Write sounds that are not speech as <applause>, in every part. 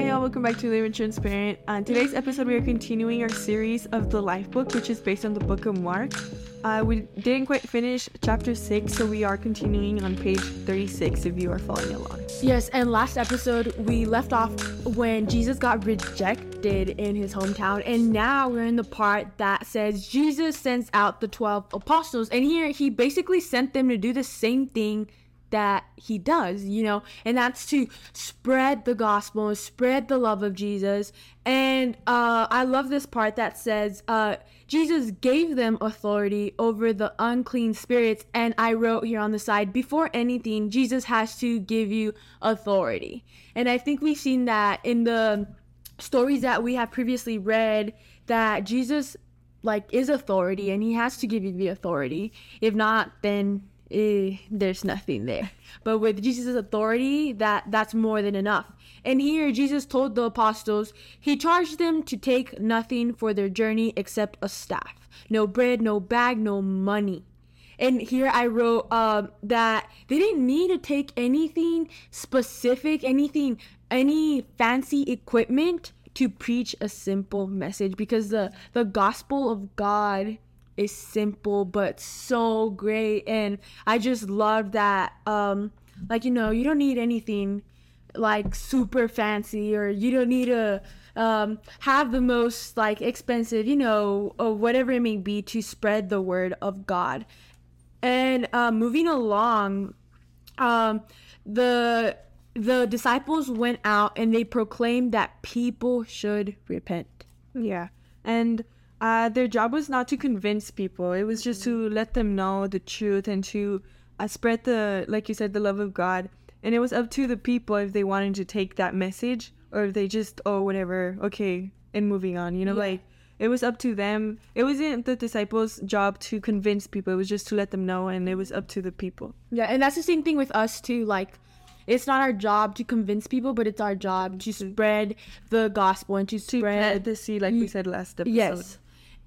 Hi, y'all. Welcome back to Live and Transparent. On today's episode, we are continuing our series of the Life Book, which is based on the Book of Mark. Uh, we didn't quite finish chapter 6, so we are continuing on page 36 if you are following along. Yes, and last episode we left off when Jesus got rejected in his hometown, and now we're in the part that says Jesus sends out the 12 apostles, and here he basically sent them to do the same thing that he does, you know, and that's to spread the gospel, spread the love of Jesus. And uh, I love this part that says, uh, Jesus gave them authority over the unclean spirits. And I wrote here on the side, before anything, Jesus has to give you authority. And I think we've seen that in the stories that we have previously read that Jesus like is authority and he has to give you the authority. If not, then eh, there's nothing there. <laughs> But with Jesus' authority, that that's more than enough. And here Jesus told the apostles, he charged them to take nothing for their journey except a staff. No bread, no bag, no money. And here I wrote um, that they didn't need to take anything specific, anything, any fancy equipment to preach a simple message because the the gospel of God is simple but so great. And i just love that um like you know you don't need anything like super fancy or you don't need to um, have the most like expensive you know or whatever it may be to spread the word of god. And uh, moving along um, the the disciples went out and they proclaimed that people should repent. Yeah. And uh, their job was not to convince people, it was just to let them know the truth and to uh, spread the, like you said, the love of God. And it was up to the people if they wanted to take that message or if they just, oh, whatever, okay, and moving on. You know, Yeah. like it was up to them. It wasn't the disciples' job to convince people, it was just to let them know, and it was up to the people. Yeah, and that's the same thing with us too. Like, it's not our job to convince people, but it's our job to spread the gospel and to To spread the seed, like we said last episode. Yes.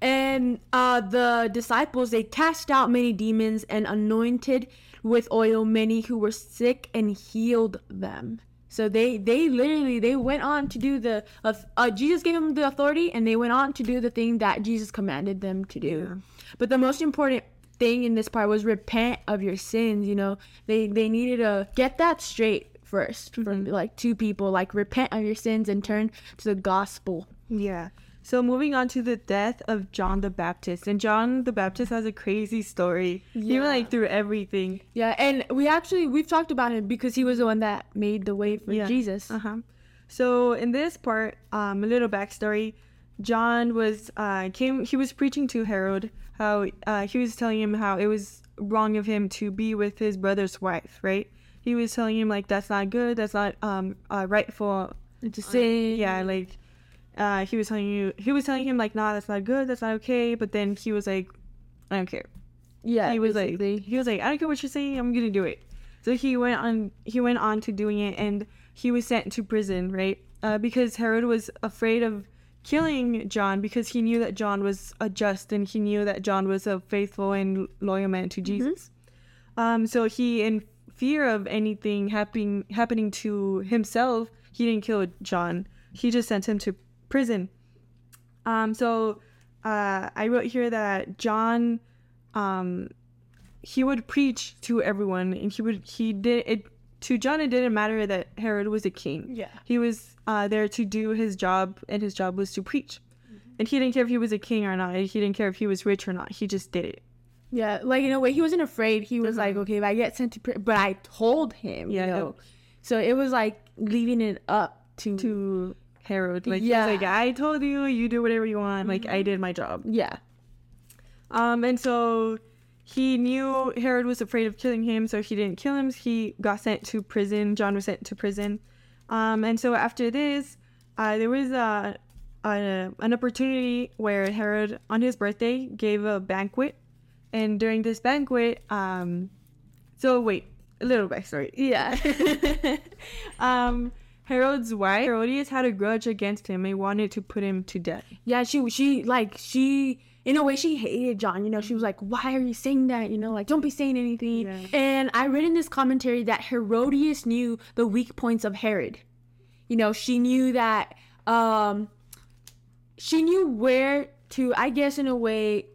And uh, the disciples, they cast out many demons and anointed with oil many who were sick and healed them. So they, they literally, they went on to do the, uh, uh, Jesus gave them the authority and they went on to do the thing that Jesus commanded them to do. But the most important thing in this part was repent of your sins, you know. They, they needed to get that straight 1st from like two people, like repent of your sins and turn to the gospel. Yeah. So moving on to the death of John the Baptist, and John the Baptist has a crazy story. He went like through everything. Yeah, and we actually we've talked about him because he was the one that made the way for Yeah. Jesus. Uh huh. So in this part, um, a little backstory. John was uh came. He was preaching to Herod how uh, he was telling him how it was wrong of him to be with his brother's wife. Right. He was telling him like that's not good. That's not um uh, rightful To sin. yeah like uh he was telling you he was telling him like nah that's not good that's not okay but then he was like i don't care. Yeah. he was basically. like he was like i don't care what you're saying i'm gonna do it. So he went on he went on to doing it and he was sent to prison right? Uh, because herod was afraid of killing john because he knew that john was a just and he knew that john was a faithful and loyal man to jesus. Um so he in fear of anything happening happening to himself he didn't kill john. He just sent him to prison. Um so uh i wrote here that john um he would preach to everyone and he would he did it to john it didn't matter that herod was a king. Yeah. he was uh there to do his job and his job was to preach. And he didn't care if he was a king or not. He didn't care if he was rich or not. He just did it. Yeah, like in a way, he wasn't afraid. He was like, okay, if I get sent to prison, but I told him, Yeah, you know. So it was like leaving it up to, to Herod. Like, Yeah. yeah. like I told you, you do whatever you want. Like I did my job. yeah, Um, and so he knew Herod was afraid of killing him, so he didn't kill him. He got sent to prison. John was sent to prison. Um, and so after this, uh, there was a, a an opportunity where Herod, on his birthday, gave a banquet, and during this banquet, um, so wait, a little backstory. yeah, <laughs> um, Herod's wife, Herodias, had a grudge against him and wanted to put him to death. yeah. She she like she in a way she hated John. You know, she was like, "Why are you saying that? You know, like don't be saying anything." Yeah. And I read in this commentary that Herodias knew the weak points of Herod. you know, she knew that um she knew where to I guess in a way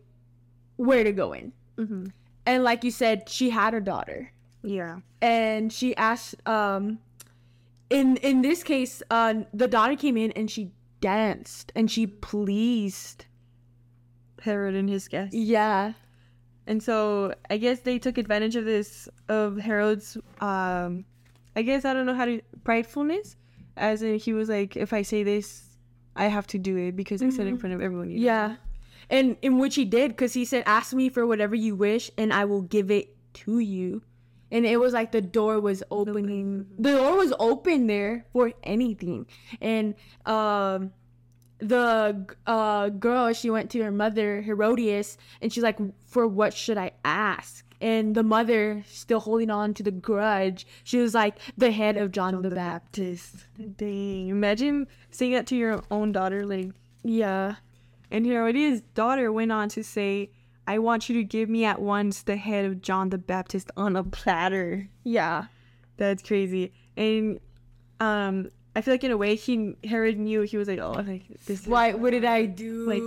where to go in. Mm-hmm. And like you said, she had a daughter. Yeah. And she asked um in in this case, uh the daughter came in and she danced and she pleased. Herod and his guests. Yeah. And so I guess they took advantage of this of Herod's um I guess I don't know how to pridefulness. As in he was like, if I say this, I have to do it because I said it in front of everyone. you know? Yeah. And in which he did because he said, Ask me for whatever you wish and I will give it to you. And it was like the door was opening. The door was open there for anything. And um the uh girl she went to her mother Herodias and she's like for what should I ask? And the mother still holding on to the grudge. She was like the head of John, the, Baptist. Dang. Imagine saying that to your own daughter, like Yeah. and Herodias' daughter went on to say, I want you to give me at once the head of John the Baptist on a platter. Yeah. That's crazy. And um I feel like in a way he Herod knew he was like, Oh like this is Why what did I do? like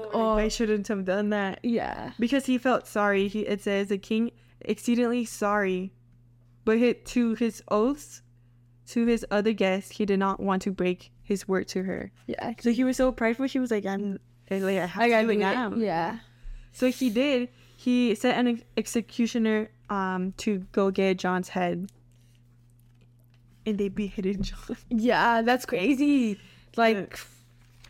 Like, oh I shouldn't have done that. yeah. Because he felt sorry. He it says the king exceedingly sorry, but hit to his oaths to his other guests, he did not want to break his word to her. Yeah. So he was so prideful. He was like, "I'm like I have I to do it now." Yeah. So he did. He sent an ex- executioner um to go get John's head, and they beheaded John. <laughs> Yeah, that's crazy. Like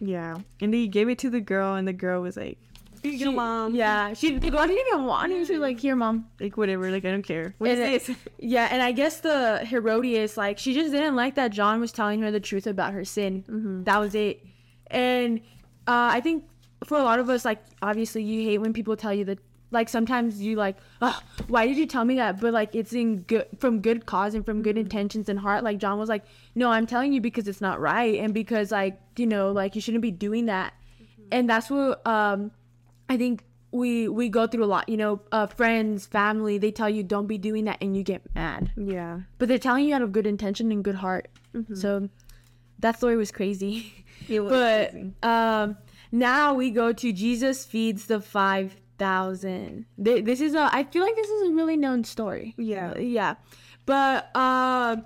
yeah, and they gave it to the girl, and the girl was like, "Here you go, she- mom." Yeah, she the girl didn't even want it. She was like, "Here, mom." like whatever. Like I don't care. What is And it- this? Yeah, and I guess the Herodias, like, she just didn't like that John was telling her the truth about her sin. Mhm. That was it. And uh, I think for a lot of us, like, obviously, you hate when people tell you that. Like sometimes you like, oh, why did you tell me that? But like it's in good from good cause and from good intentions and heart. Like John was like, no, I'm telling you because it's not right and because like you know like you shouldn't be doing that. And that's what um I think we we go through a lot. You know, uh, friends, family, they tell you don't be doing that, and you get mad. Yeah. But they're telling you out of good intention and good heart. So that story was crazy. It was <laughs> but crazy. um, now we go to Jesus feeds the five thousand. This is a. I feel like this is a really known story. Yeah. Yeah, but uh,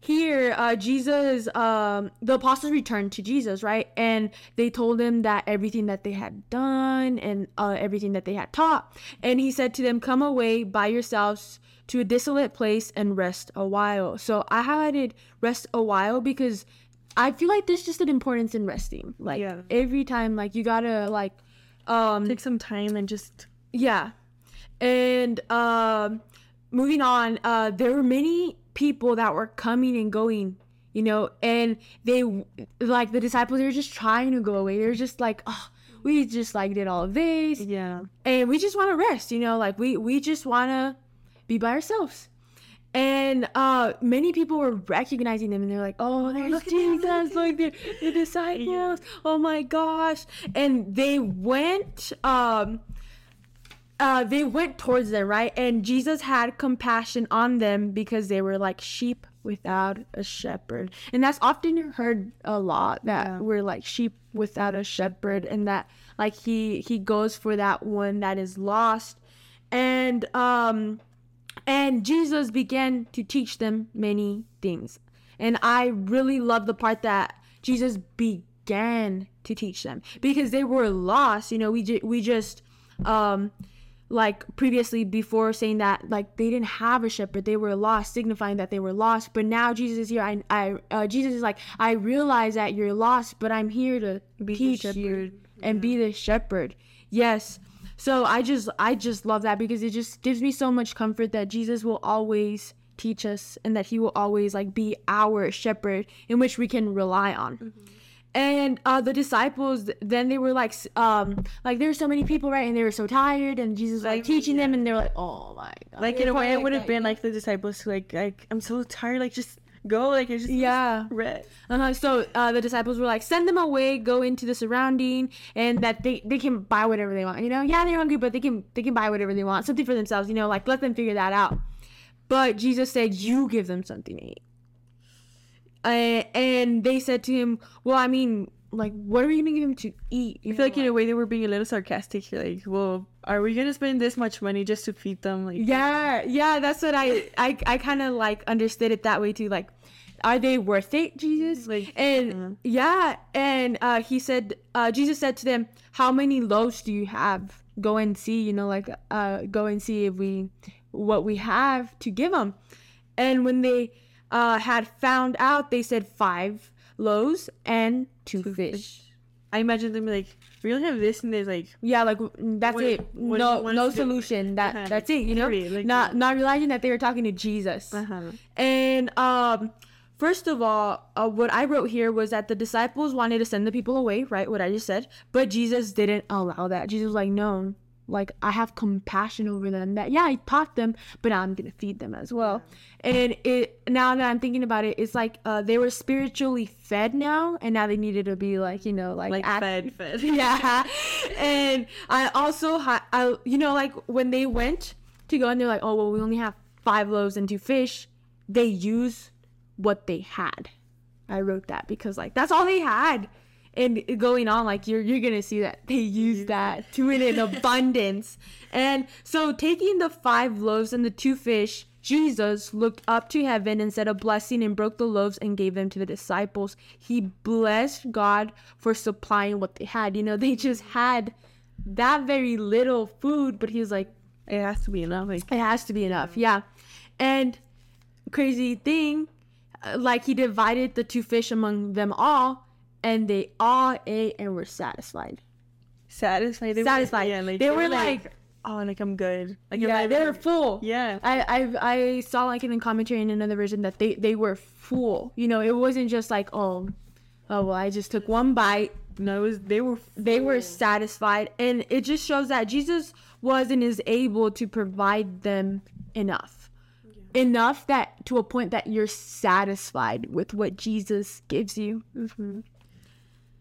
here uh, Jesus, um, the apostles returned to Jesus, right, and they told him that everything that they had done and uh, everything that they had taught, and he said to them, "Come away by yourselves." To a desolate place and rest a while. So I highlighted rest a while because I feel like there's just an importance in resting. Like Yeah. every time, like you gotta like, um, Take some time and just yeah. And um moving on, uh there were many people that were coming and going, you know, and they like the disciples they were just trying to go away. They were just like, "Oh, we just like did all of this yeah. and we just want to rest, you know, like we we just want to be by ourselves." And uh many people were recognizing them and they're like, "Oh, there's look look Jesus, like the, the disciples. Oh my gosh." And they went um uh, they went towards them, right? And Jesus had compassion on them because they were like sheep without a shepherd. And that's often heard a lot that Yeah. we're like sheep without a shepherd and that like he he goes for that one that is lost. And um and Jesus began to teach them many things. And I really love the part that Jesus began to teach them. Because they were lost. You know, we ju- we just um like previously before saying that like they didn't have a shepherd. They were lost signifying that they were lost. But now jesus is here. I, I uh, jesus is like i realize that you're lost but i'm here to Be teach you and be the shepherd. Yes so i just i just love that because it just gives me so much comfort that jesus will always teach us and that he will always like be our shepherd in which we can rely on. And uh, the disciples then they were like um like there were so many people right and they were so tired and jesus was like Like, teaching them and they're like oh my god. Like in a way, it would have been like the disciples who like like I'm so tired. Like just go. Like I just yeah rest. uh-huh. so uh, the disciples were like send them away go into the surrounding and that they they can buy whatever they want you know yeah they're hungry but they can they can buy whatever they want something for themselves you know like let them figure that out but jesus said you give them something to eat Uh, and they said to him, "Well, I mean, like, what are we gonna give him to eat?" I feel like in a way they were being a little sarcastic. Like, well, are we gonna spend this much money just to feed them? Like, Yeah, yeah, that's what I I I kind of like understood it that way too. Like, are they worth it, Jesus? Like, and uh. yeah, and uh, he said, uh, Jesus said to them, "How many loaves do you have? Go and see. You know, like, uh, go and see if we what we have to give them." And when they uh, had found out, they said five loaves and two, fish. I imagine them like, we only have this, and there's like, Yeah, like that's What- it. what- no, no solution. That Uh-huh. that's it. You know, like- not not realizing that they were talking to Jesus. uh-huh. And um, first of all, uh, what I wrote here was that the disciples wanted to send the people away, right? What I just said, but Jesus didn't allow that. Jesus was like, no, like I have compassion over them. That yeah, I taught them, but now I'm gonna feed them as well. And it now that I'm thinking about it, it's like uh, they were spiritually fed now, and now they needed to be like you know like, like act- fed, fed. <laughs> yeah and i also ha- i you know like when they went to go and they're like oh well we only have five loaves and two fish they use what they had. I wrote that because like that's all they had. And going on like you're you're gonna see that they use that to in an <laughs> abundance. And so taking the five loaves and the two fish jesus looked up to heaven and said a blessing and broke the loaves and gave them to the disciples. He blessed god for supplying what they had. You know they just had that very little food but he was like It has to be enough. Like, it has to be enough. Yeah. And crazy thing like he divided the two fish among them all and they all ate and were satisfied satisfied. They Satisfied. Were, yeah, like They were like- oh, like I'm good. Like, yeah I'm they were full Yeah. I, I I saw like in a commentary in another version that they they were full you know it wasn't just like oh oh well i just took one bite No, it was they were. they were satisfied and it just shows that jesus was and is able to provide them enough enough that to a point that you're satisfied with what jesus gives you Mhm.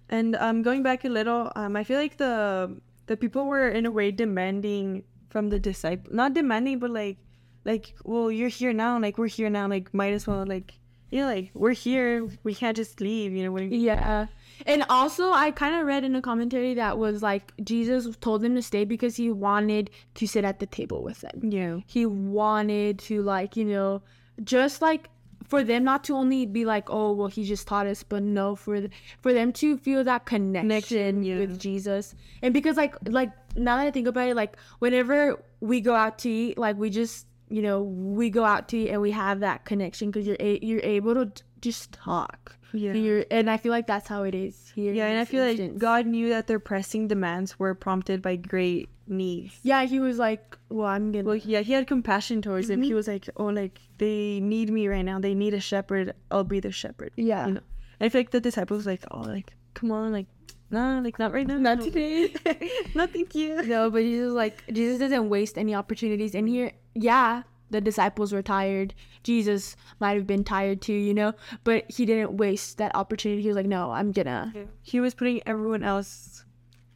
And um, going back a little, um, I feel like the the people were in a way demanding from the disciple, not demanding, but like, like, well, you're here now, like we're here now, like might as well, like, you know, like we're here, we can't just leave, you know what I mean? yeah and also i kind of read in a commentary that was like jesus told them to stay because he wanted to sit at the table with them Yeah. he wanted to like you know just like for them not to only be like oh well he just taught us but no for th- for them to feel that connection, Connection, yeah. with jesus and because like like now that i think about it like whenever we go out to eat like we just you know we go out to eat and we have that connection because you're a- you're able to just talk Yeah. and and i feel like that's how it is here Yeah, and I feel like. God knew that their pressing demands were prompted by great needs. yeah he was like well i'm gonna Well, yeah, he had compassion towards them. He Mm-hmm. was like, "Oh, like they need me right now. They need a shepherd. I'll be the shepherd." yeah You know, I feel like the disciples like, "Oh, like come on, like no, like not right now, Not <laughs> today. <laughs> not thank you." No, but Jesus like Jesus doesn't waste any opportunities. And here, yeah, the disciples were tired. Jesus might have been tired too, you know, but he didn't waste that opportunity. He was like, "No, I'm gonna He was putting everyone else.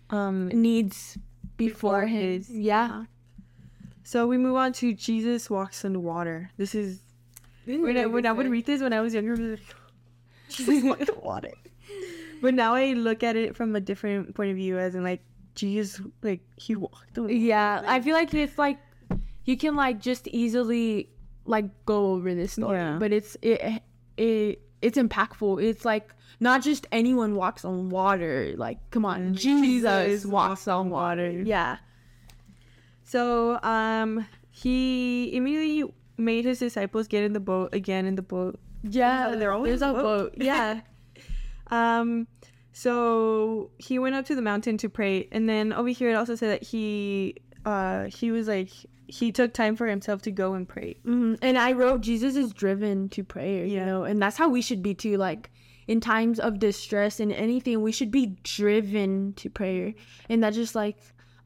Um. needs before, Before his." his. Yeah. So we move on to Jesus walks on water. This is when I, when I would read this when I was younger. I was like, <laughs> Jesus <laughs> walked on water. But now I look at it from a different point of view, as in like Jesus, like he walked on. water. Yeah, I feel like it's like you can like just easily like go over this story, Yeah. but it's it it it's impactful. It's like not just anyone walks on water. Like, come on, Jesus, walks on water. Yeah. So um he immediately made his disciples get in the boat again in the boat. Yeah, they're always there's a boat. boat. <laughs> Yeah, Um so he went up to the mountain to pray and then over here it also said that he uh he was like he took time for himself to go and pray. hmm and I wrote Jesus is driven to prayer. You know, and that's how we should be too. Like in times of distress and anything, we should be driven to prayer, and that just like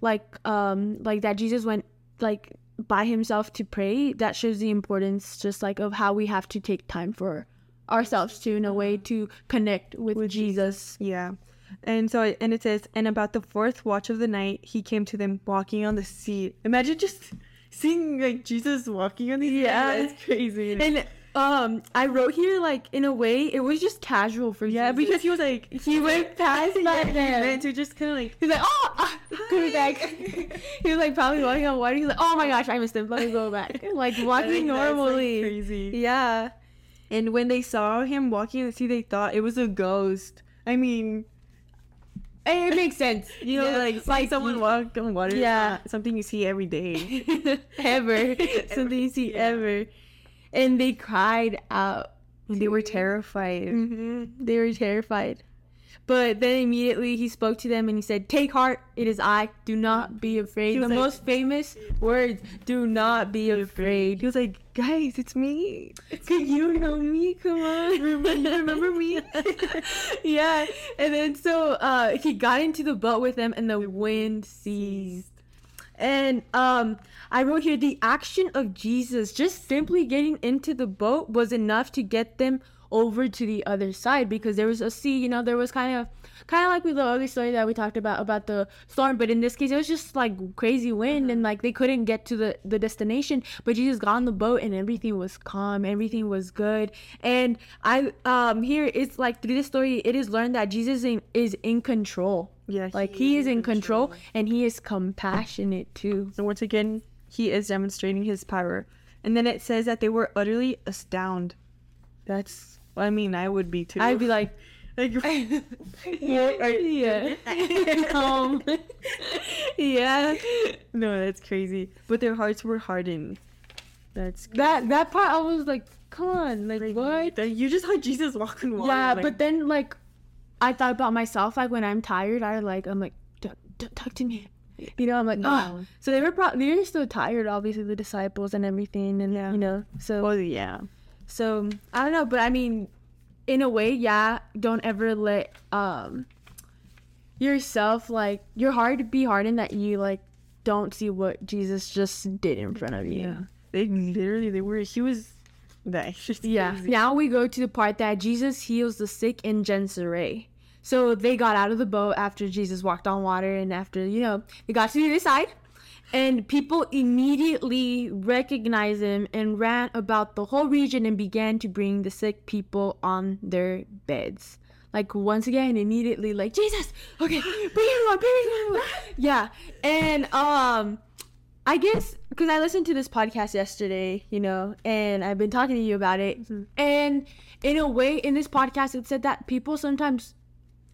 like um like that Jesus went like by himself to pray. That shows the importance just like of how we have to take time for ourselves too in a way to connect with, Jesus. Yeah. And so and it says and about the fourth watch of the night he came to them walking on the sea. Imagine just seeing like Jesus walking on the sea. Yeah. That's crazy. And um, I wrote here like in a way it was just casual for Yeah, Jesus. because he was like <laughs> he went past <laughs> yeah, that he meant to just kind of like He's like, oh, ah, coming back. <laughs> he was like probably walking on water. He's like, oh my gosh, I missed him. Let me go back. Like walking that's, like, normally. crazy. Yeah. And when they saw him walking in the sea, they thought it was a ghost. I mean, It makes sense. You know, yeah, like, like someone you- walk on water. Yeah. something you see every day. <laughs> ever. Something you see Yeah. ever. And they cried out. They were terrified. hmm They were terrified. But then immediately he spoke to them and he said, Take heart, it is I. Do not be afraid. The like- most famous words, do not be afraid. He was like, guys, it's me. Can you know me? Come on. <laughs> Remember, remember me? <laughs> yeah. And then so uh he got into the boat with them and the wind ceased. And um I wrote here the action of Jesus just simply getting into the boat was enough to get them over to the other side because there was a sea, you know, there was kind of kind of like with the other story that we talked about about the storm, but in this case it was just like crazy wind and like they couldn't get to the the destination, but Jesus got on the boat and everything was calm, everything was good. And I um here it's like through this story it is learned that Jesus in, is in control. Yeah, Like he is in control and he is compassionate too. so once again, he is demonstrating his power. And then it says that they were utterly astounded. That's, well, I mean, I would be too. I'd be like <laughs> like, <laughs> yeah. um, <laughs> yeah. no, that's crazy. But their hearts were hardened. That's That that part I was like, come on, like what? That you just saw Jesus walk on water. Yeah, like, but then like I thought about myself like when I'm tired, I like I'm like "Don't- don't talk to me. You know, I'm like, oh. No. So they were probably they were still tired, obviously the disciples and everything, and Yeah. you know, so well, yeah. So I don't know, but I mean, in a way, yeah. Don't ever let um yourself like your heart be hardened that you like don't see what Jesus just did in front of you. Yeah. They literally, they were, he was, that just Yeah. crazy. Now we go to the part that Jesus heals the sick in Gennesaret. So they got out of the boat after Jesus walked on water and after, you know, they got to the other side. And people immediately recognized him and ran about the whole region and began to bring the sick people on their beds. Like once again, immediately like Jesus, okay, bring everyone, bring everyone. <laughs> Yeah, and um, I guess because I listened to this podcast yesterday, you know, and I've been talking to you about it. And in a way, in this podcast, it said that people sometimes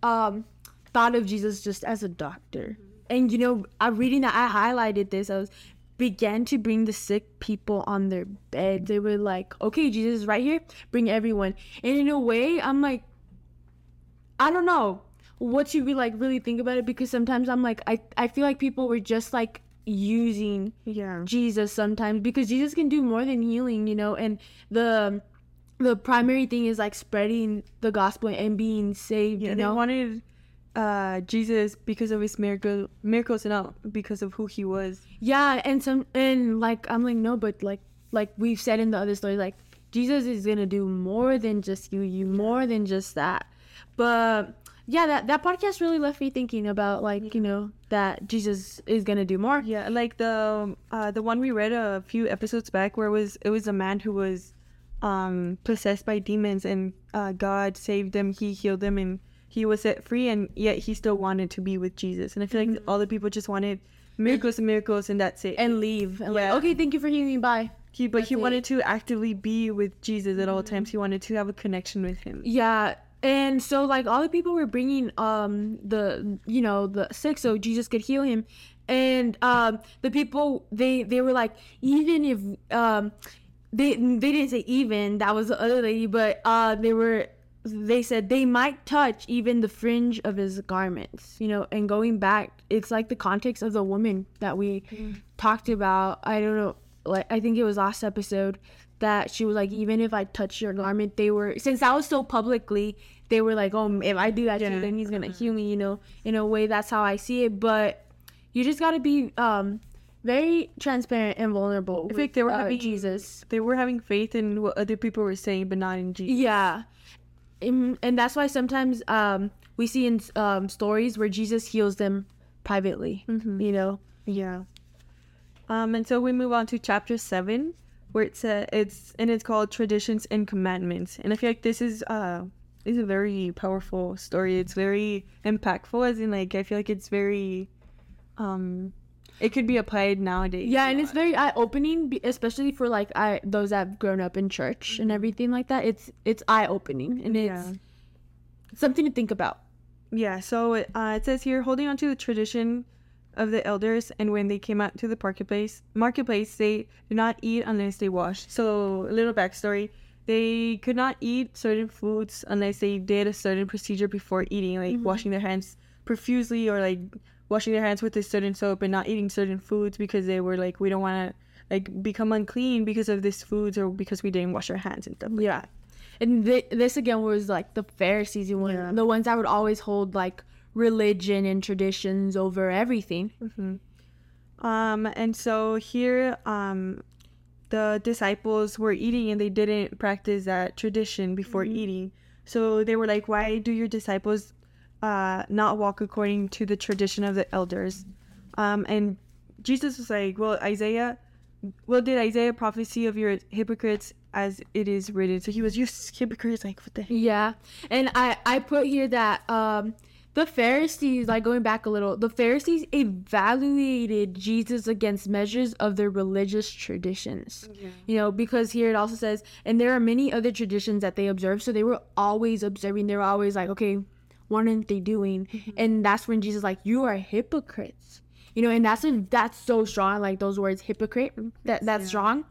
um, thought of Jesus just as a doctor. And, you know, I'm reading that, I highlighted this. I was began to bring the sick people on their bed. They were like, okay, Jesus is right here, bring everyone. And in a way, I'm like, I don't know what you be like really think about it because sometimes I'm like, I, I feel like people were just like using Yeah. Jesus sometimes because Jesus can do more than healing, you know, and the the primary thing is like spreading the gospel and being saved, Yeah, you they wanted uh, Jesus because of his miracle, miracles and not because of who he was. yeah, and some and like I'm like no, but like like we've said in the other story, like Jesus is gonna do more than just you, you, more than just that. But yeah, that that podcast really left me thinking about like you know that Jesus is gonna do more. Yeah, like the uh, the one we read a few episodes back, where it was it was a man who was um, possessed by demons, and uh, God saved him. He healed him, and he was set free. And yet he still wanted to be with Jesus. And I feel like all the people just wanted miracles and miracles, and that's it. And leave and Yeah. like okay, thank you for healing. Bye. he, but he it. wanted to actively be with Jesus at all times. He wanted to have a connection with him. Yeah, and so like all the people were bringing um the you know the sick so Jesus could heal him, and um the people they they were like even if um they they didn't say even that was the other lady but uh they were they said they might touch even the fringe of his garments you know and going back it's like the context of the woman that we talked about i don't know like i think it was last episode that she was like even if i touch your garment they were since that was so publicly they were like oh if i do that Yeah. then he's gonna heal me you know in a way that's how i see it but you just gotta be um very transparent and vulnerable I like they were uh, having jesus They were having faith in what other people were saying, but not in Jesus. yeah. And that's why sometimes um, we see in um, stories where Jesus heals them privately. Mhm. You know? Yeah. Um, and so we move on to chapter seven. where it's uh, it's and it's called traditions and commandments and i feel like this is uh is a very powerful story it's very impactful as in like i feel like it's very um it could be applied nowadays Yeah, and it's very eye opening, especially for like I those that have grown up in church and everything like that. It's it's eye opening and it's Yeah. something to think about. Yeah, so uh, it says here, holding on to the tradition of the elders, and when they came out to the marketplace, marketplace, they do not eat unless they wash. So a little backstory: they could not eat certain foods unless they did a certain procedure before eating, like washing their hands profusely or like washing their hands with a certain soap and not eating certain foods because they were like, we don't want to like become unclean because of this foods or because we didn't wash our hands and stuff. Like Yeah. And th- this again was like the Pharisees, one, Yeah. the ones that would always hold like religion and traditions over everything. Um, and so here, um, the disciples were eating and they didn't practice that tradition before eating. So they were like, why do your disciples uh, not walk according to the tradition of the elders? Um, and Jesus was like, well, Isaiah, well, did Isaiah prophecy of your hypocrites as it is written? So he was, you hypocrites, like, what the heck? Yeah. And I I put here that um the Pharisees, like going back a little, the Pharisees evaluated Jesus against measures of their religious traditions. You know, because here it also says, and there are many other traditions that they observe. So they were always observing. They were always like, okay, what aren't they doing? Mm-hmm. And that's when Jesus like, you are hypocrites. You know, and that's that's so strong. Like those words, hypocrite. That that's strong.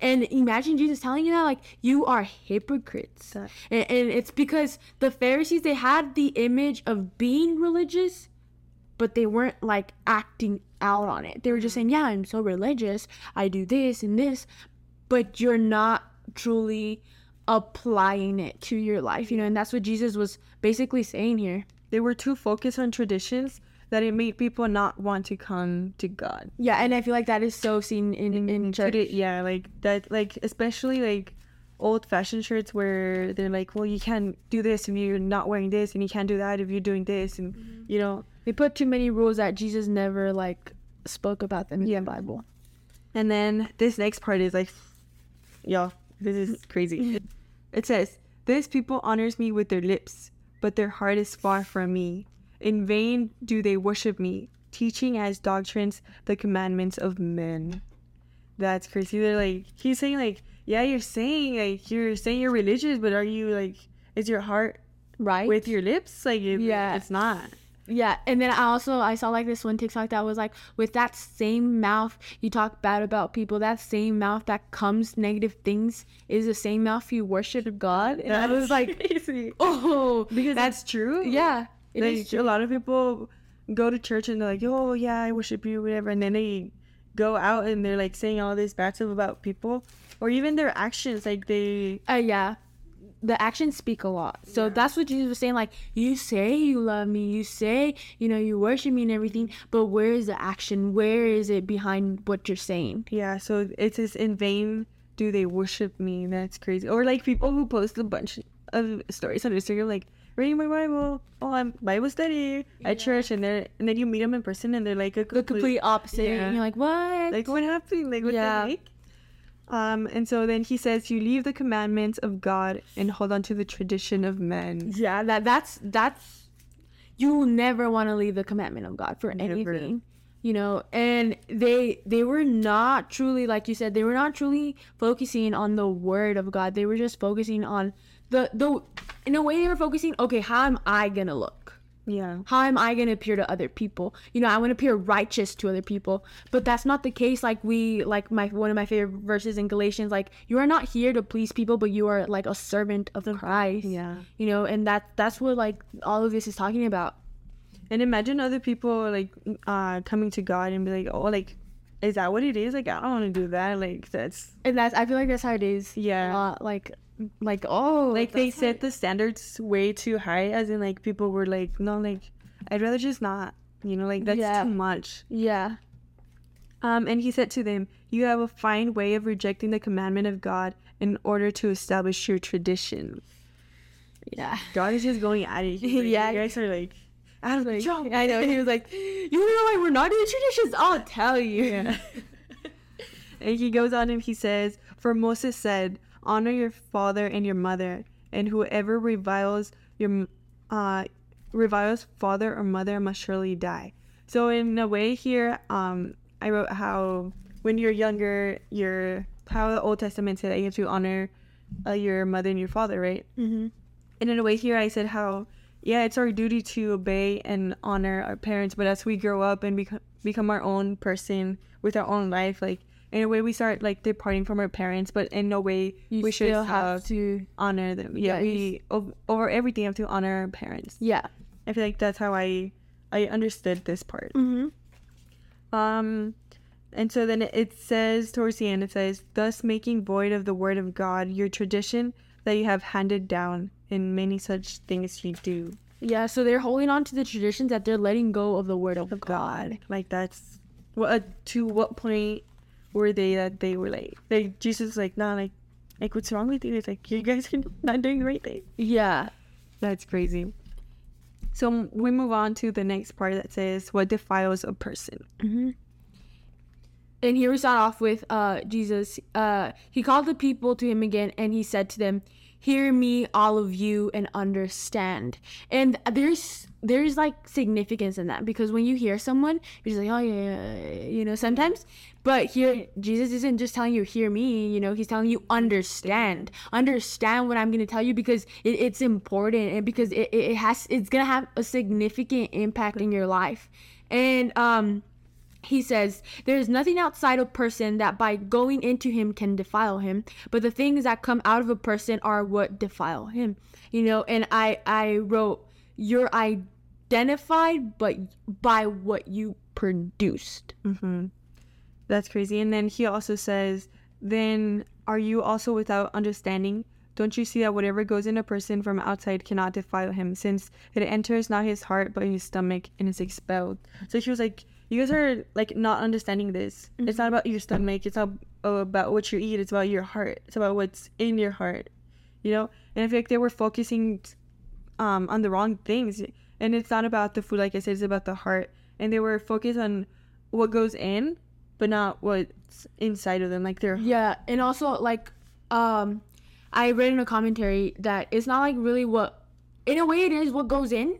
And imagine Jesus telling you that, like, you are hypocrites. And, and it's because the Pharisees, they had the image of being religious, but they weren't like acting out on it. They were just mm-hmm. saying, yeah, I'm so religious. I do this and this, but you're not truly applying it to your life, you know, and that's what Jesus was basically saying here. They were too focused on traditions that it made people not want to come to God. Yeah, and I feel like that is so seen in, in church. Could it- yeah, like that, like especially like old fashioned shirts where they're like, well, you can't do this if you're not wearing this, and you can't do that if you're doing this, and Mm-hmm. you know. They put too many rules that Jesus never like spoke about them in Yeah. the Bible. And then this next part is like, yo, this is crazy. Mm-hmm. it says, "This people honors me with their lips, but their heart is far from me. In vain do they worship me, teaching as doctrines the commandments of men." That's crazy. They're like, he's saying like, yeah, you're saying like you're saying you're religious, but are you like, is your heart Right? with your lips? Like, it, Yeah. it's not. Yeah, and then I also I saw like this one TikTok that was like, with that same mouth you talk bad about people, that same mouth that comes negative things is the same mouth you worship God. And I was like, crazy. <laughs> oh, because that's true. yeah, like is a lot of people go to church and they're like, "Oh yeah, I worship you," whatever, and then they go out and they're like saying all this bad stuff about people, or even their actions. Like they, Uh, yeah. The actions speak a lot. So that's what Jesus was saying. Like, you say you love me, you say, you know, you worship me and everything, but where is the action? Where is it behind what you're saying? yeah. So it says, "In vain do they worship me." That's crazy. Or like people who post a bunch of stories on Instagram, like reading my Bible, oh, I'm Bible study at church, and they're and then you meet them in person and they're like a The complete opposite. Yeah. And you're like, what? like what happened like what Yeah. the heck um and so then he says you leave the commandments of god and hold on to the tradition of men Yeah, that that's that's you will never want to leave the commandment of God for Never. anything. You know, and they they were not truly like you said, they were not truly focusing on the word of God. They were just focusing on the the in a way they were focusing, okay, how am I going to look? Yeah How am I going to appear to other people? You know, I want to appear righteous to other people, but that's not the case. Like we, like my one of my favorite verses in Galatians, like you are not here to please people, but you are like a servant of the Christ. yeah You know, and that that's what like all of this is talking about. and imagine other people like uh coming to god and be like oh like is that what it is like i don't want to do that like that's And that's I feel like that's how it is. Yeah. Uh, like like oh, like they set the standards way too high as in like people were like no like i'd rather just not you know like that's Yeah. too much yeah. Um, and he said to them, You have a fine way of rejecting the commandment of God in order to establish your tradition. Yeah. God is just going at it. <laughs> Like, Yeah. You guys are like, of the Like, job. <laughs> I know. He was like, you know why we're not doing traditions? I'll tell you. Yeah. <laughs> and he goes on and he says, For Moses said, Honor your father and your mother, and whoever reviles your uh, reviles father or mother must surely die. So in a way here, um, I wrote how when you're younger, you're how the Old Testament said that you have to honor uh, your mother and your father, right? Mm-hmm. And in a way here, I said how yeah, it's our duty to obey and honor our parents, but as we grow up and become become our own person with our own life, like in a way we start like departing from our parents, but in no way You we should have have to. honor them. Yeah, Yeah, we ov- over everything have to honor our parents. Yeah. I feel like that's how I I understood this part. Mm-hmm. Um, and so then it says towards the end, it says, "Thus making void of the word of God your tradition that you have handed down in many such things you do." Yeah. So they're holding on to the traditions that they're letting go of the word of, Of God. God, like that's what uh, to what point were they that they were like, like Jesus was like, nah, like, like what's wrong with you? It's like you guys are <laughs> not doing the right thing. Yeah. That's crazy. So we move on to the next part that says what defiles a person. Mm-hmm. And here we start off with uh, Jesus. Uh, he called the people to him again, and he said to them, "Hear me, all of you, and understand." And there's there's like significance in that because when you hear someone, you're just like, "Oh yeah, yeah, yeah," you know." Sometimes, but here Jesus isn't just telling you, "Hear me," you know. He's telling you, "Understand, understand what I'm gonna tell you because it, it's important and because it, it it has it's gonna have a significant impact in your life." And um he says, There is nothing outside a person that by going into him can defile him, but the things that come out of a person are what defile him. You know, and I I wrote, You're identified but by what you produced. Mm-hmm. That's crazy. And then he also says, then are you also without understanding? Don't you see that whatever goes in a person from outside cannot defile him, since it enters not his heart but his stomach and is expelled? So she was like, you guys are like not understanding this. It's not about your stomach. It's not about what you eat. It's about your heart. It's about what's in your heart. You know. And I feel like they were focusing um, on the wrong things. And it's not about the food, like I said. It's about the heart. And they were focused on what goes in, but not what's inside of them. Like they're Yeah, and also like um I read in a commentary that it's not like really what in a way it is what goes in,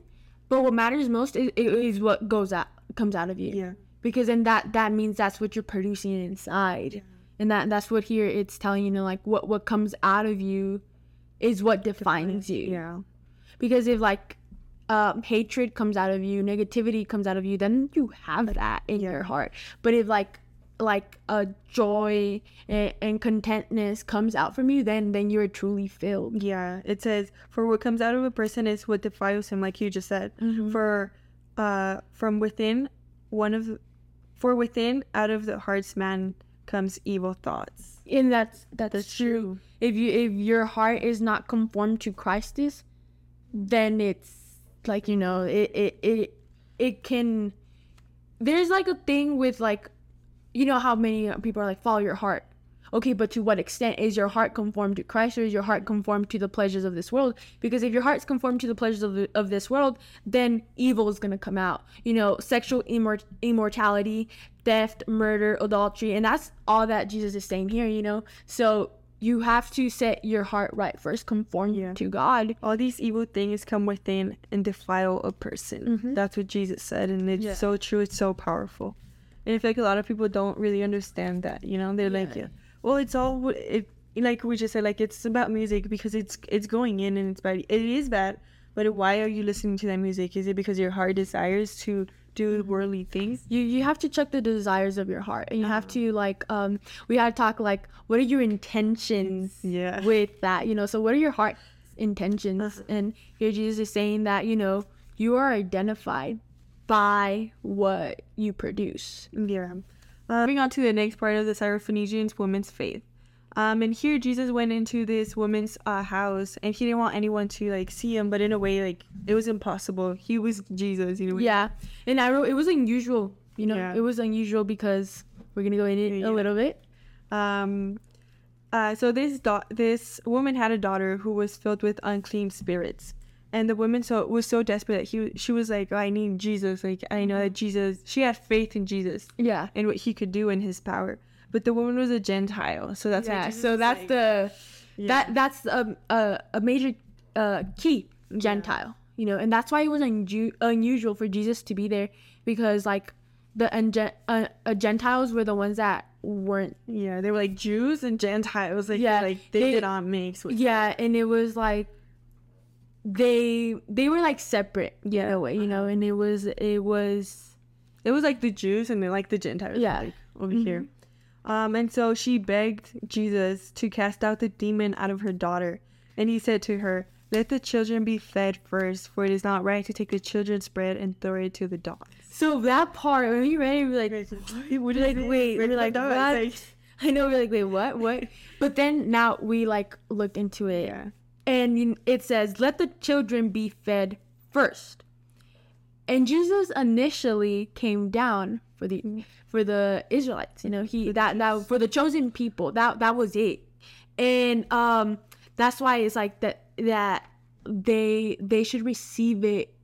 but what matters most is, is what goes out comes out of you. yeah, because then that that means that's what you're producing inside. And that that's what here it's telling you, you know like what what comes out of you is what defines you. Yeah, because if like um, hatred comes out of you negativity comes out of you then you have that in your heart. But if like like a joy and, and contentness comes out from you then then you're truly filled. Yeah. It says, "For what comes out of a person is what defiles him," like you just said. For uh, from within, one of, for within, out of the heart's man comes evil thoughts. and that's that's, That's true. true. if you if your heart is not conformed to christ's then it's like you know it it it, it can there's like a thing with like you know how many people are like follow your heart okay but to what extent is your heart conformed to christ or is your heart conformed to the pleasures of this world because if your heart's conformed to the pleasures of, the, of this world then evil is going to come out you know sexual immor- immortality theft murder adultery and that's all that jesus is saying here you know so you have to set your heart right first conform Yeah. to god All these evil things come within and defile a person. Mm-hmm. That's what Jesus said, and it's Yeah. so true. It's so powerful. And I feel like a lot of people don't really understand that. You know, they're like, yeah, well, it's all it. Like we just said, like it's about music because it's it's going in and it's bad. It is bad, but why are you listening to that music? Is it because your heart desires to do worldly things? you you have to check the desires of your heart and you have to like um we had to talk like what are your intentions Yeah. with that you know so what are your heart intentions and here jesus is saying that you know you are identified by what you produce Yeah. Uh, moving on to the next part of the Syrophoenicians woman's faith. Um, and here Jesus went into this woman's uh, house, and he didn't want anyone to like see him, but in a way, like it was impossible. He was Jesus, you know. yeah and i wrote it was unusual you know Yeah. it was unusual because we're gonna go in it Yeah. a little bit Um. Uh, so this da- this woman had a daughter who was filled with unclean spirits, and the woman so was so desperate that he she was like, I need Jesus. Like I know that Jesus. She had faith in Jesus. yeah and what he could do in his power. but the woman was a Gentile, so that's yeah. So that's like- the Yeah. that that's a a, a major uh, key Gentile. You know, and that's why it was unju- unusual for Jesus to be there because like the unge- uh, uh, Gentiles were the ones that weren't yeah, they were like Jews and Gentiles, like Yeah, like they, they- did not mix yeah and it was like they they were like separate yeah in a way you know and it was it was It was like the Jews and then like the Gentiles. Yeah. like, over here. Um, and so she begged Jesus to cast out the demon out of her daughter, and he said to her, "Let the children be fed first, for it is not right to take the children's bread and throw it to the dogs." so that part when you read it we're like We're like wait we're like what? <laughs> I know we're like wait what what? <laughs> But then now we like looked into it. Yeah, and it says let the children be fed first. And jesus initially came down for the for the israelites you know he that that for the chosen people. That that was it. And um that's why it's like that that they they should receive it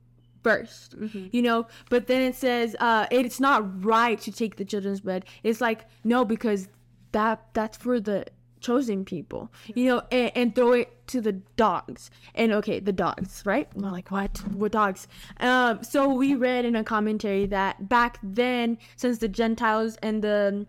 1st you know? But then it says uh it's not right to take the children's bread. It's like no because that that's for the chosen people you know and, and throw it to the dogs. And okay the dogs right? And we're like what? What dogs. Um so we read in a commentary that back then since the gentiles and the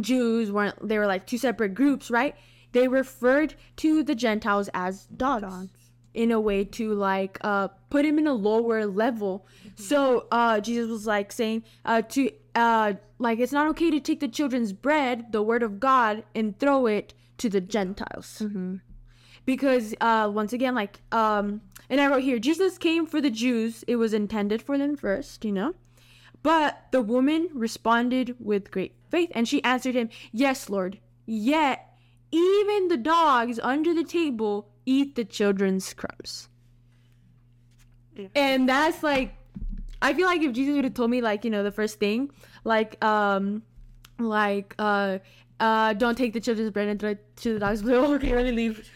jews weren't they were like two separate groups right? They referred to the gentiles as dogs, Dogs. in a way to like uh put him in a lower level. So uh jesus was like saying uh to uh like it's not okay to take the children's bread the word of god and throw it to the gentiles because uh once again like um and i wrote here jesus came for the jews. It was intended for them first you know? But the woman responded with great faith and she answered him yes lord. Yet even the dogs under the table eat the children's crumbs. Yeah. and that's like i feel like if jesus would have told me like you know the first thing like um like uh uh don't take the children's bread and throw it to the dogs but okay let me leave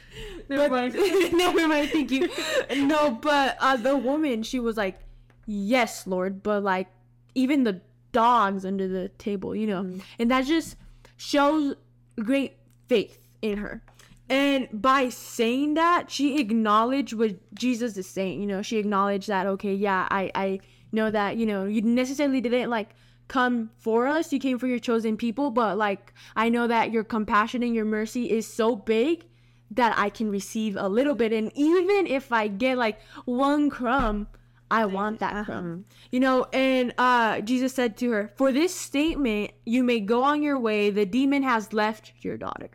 Never mind. <laughs> never mind thank you. No but uh the woman she was like yes lord but like even the dogs under the table you know? And that just shows great faith in her. And by saying that she acknowledged what jesus is saying you know? She acknowledged that okay yeah i i know that you know you necessarily didn't like come for us you came for your chosen people but like i know that your compassion and your mercy is so big that i can receive a little bit. And even if i get like one crumb i want that crumb. You know and uh jesus said to her for this statement you may go on your way. The demon has left your daughter.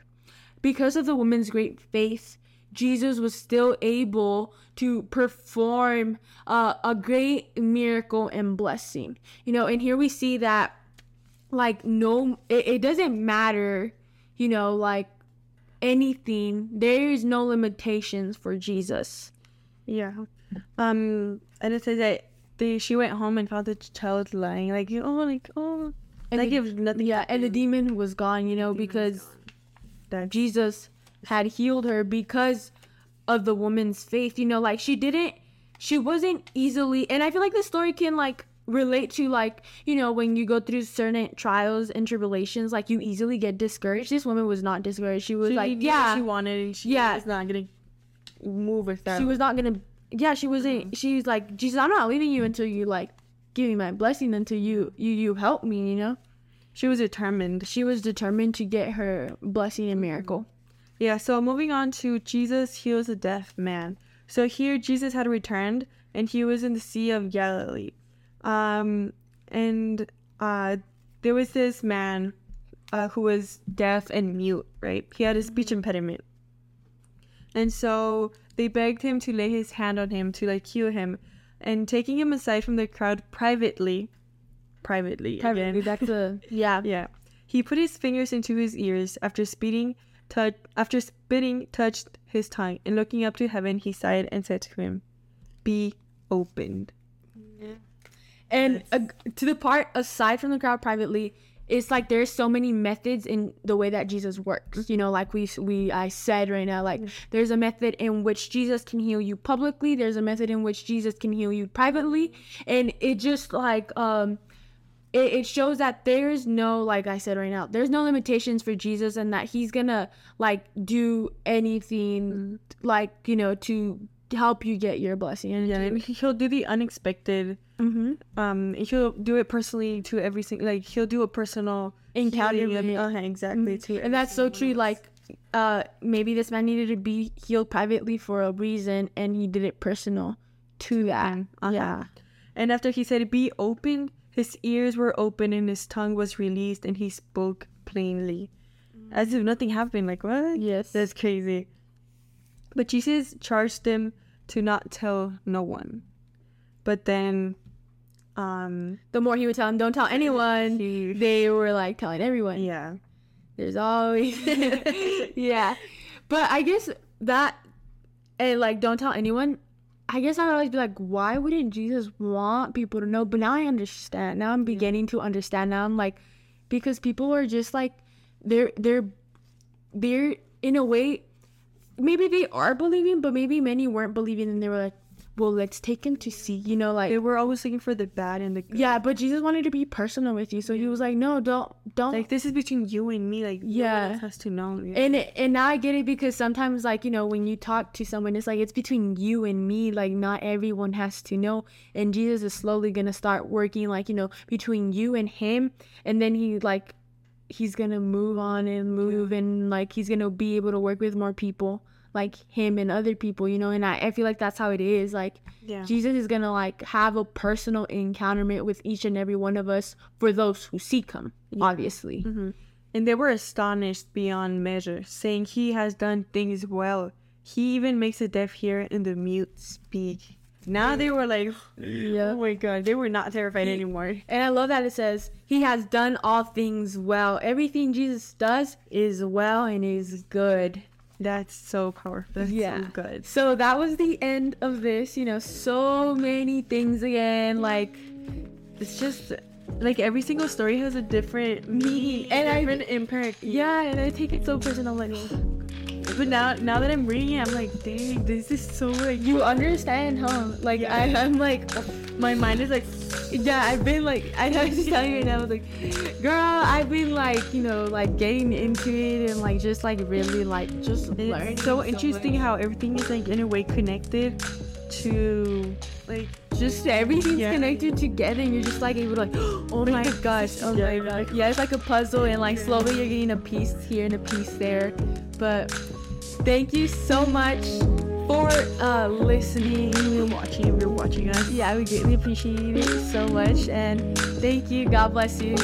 Because of the woman's great faith, Jesus was still able to perform uh, a great miracle and blessing. You know, and here we see that, like, no, it, it doesn't matter, you know, like anything, there is no limitations for Jesus. Yeah. Um, and it says that they she went home and found the child lying, like oh, like oh, And like the- if nothing. Yeah, and the demon was gone, you know, because that Jesus had healed her because of the woman's faith. You know, like she didn't, she wasn't easily, and I feel like the story can like relate to like, you know, when you go through certain trials and tribulations, like you easily get discouraged. This woman was not discouraged. She was she like, yeah, she wanted. And she Yeah. was not gonna move with that. she was not gonna, yeah, she wasn't, mm-hmm. she was like, Jesus, I'm not leaving you until you like give me my blessing, until you, you, you help me, you know? She was determined. She was determined to get her blessing and miracle. Mm-hmm. Yeah, so moving on to Jesus heals a deaf man. So here Jesus had returned and he was in the Sea of Galilee. Um and uh there was this man uh, who was deaf and mute, right? He had a speech impediment. And so they begged him to lay his hand on him to like heal him. And taking him aside from the crowd privately, privately, Privately, again, back to, yeah. yeah. He put his fingers into his ears after speeding touch after spitting touched his tongue and looking up to heaven he sighed and said to him, Be opened. And uh, to the part aside from the crowd privately, it's like there's so many methods in the way that Jesus works. You know, like we we I said right now, like there's a method in which Jesus can heal you publicly. There's a method in which Jesus can heal you privately, and it just like um it, it shows that there's no like i said right now there's no limitations for jesus and that he's gonna like do anything like you know to help you get your blessing and Yeah, and he- he'll do the unexpected. mm-hmm. Um, he'll do it personally to every single. Like he'll do a personal Encounter with uh-huh, exactly. To and that's so true like uh maybe this man needed to be healed privately for a reason and he did it personal to that Uh-huh. yeah And after he said, "Be open," his ears were open and his tongue was released, and he spoke plainly, as if nothing happened. Like what? yes That's crazy. But Jesus charged them to not tell no one. But then, um, the more he would tell them don't tell anyone he, they were like telling everyone yeah, There's always <laughs> yeah. But I guess that and like don't tell anyone. I guess I would always be like, why wouldn't Jesus want people to know? But now I understand. Now I'm beginning to understand. Now I'm like, because people are just like, they're they're they're in a way, maybe they are believing, but maybe many weren't believing, and they were like, well, let's take him to see. You know, like they were always looking for the bad and the good. yeah. But Jesus wanted to be personal with you, so he was like, no, don't don't Like this is between you and me. Like no one Yeah. else has to know. and it, and now I get it because sometimes like you know when you talk to someone it's like it's between you and me like not everyone has to know and Jesus is slowly gonna start working like you know between you and him and then he like he's gonna move on and move and like he's gonna be able to work with more people like him and other people you know and I, I feel like that's how it is like yeah. Jesus is gonna like have a personal encounterment with each and every one of us for those who seek him obviously mm-hmm. And they were astonished beyond measure, saying, "He has done things well. He even makes the deaf hear and the mute speak." Now they were like, yeah "Oh my god!" They were not terrified anymore. And I love that it says, He has done all things well. Everything Jesus does is well and is good. That's so powerful. That's Yeah. so good. So that was the end of this. You know, so many things again. Like, It's just like every single story has a different meaning And I- different impact. yeah, and I take it so personal. Like, But now, now that I'm reading it, I'm like, dang, this is so like you understand, huh? Like, I, I'm like, my mind is like, yeah, I've been like, I was just telling you right now, I was like, girl, I've been like, you know, like getting into it and like just like really like just learning. so interesting how everything is like in a way connected to like just everything's Yeah. connected together and you're just like able to like <gasps> oh my <laughs> gosh oh my Yeah. god yeah it's like a puzzle and like slowly you're getting a piece here and a piece there but thank you so much for uh listening you're watching, if you're watching us. yeah we greatly appreciate it so much and thank you god bless you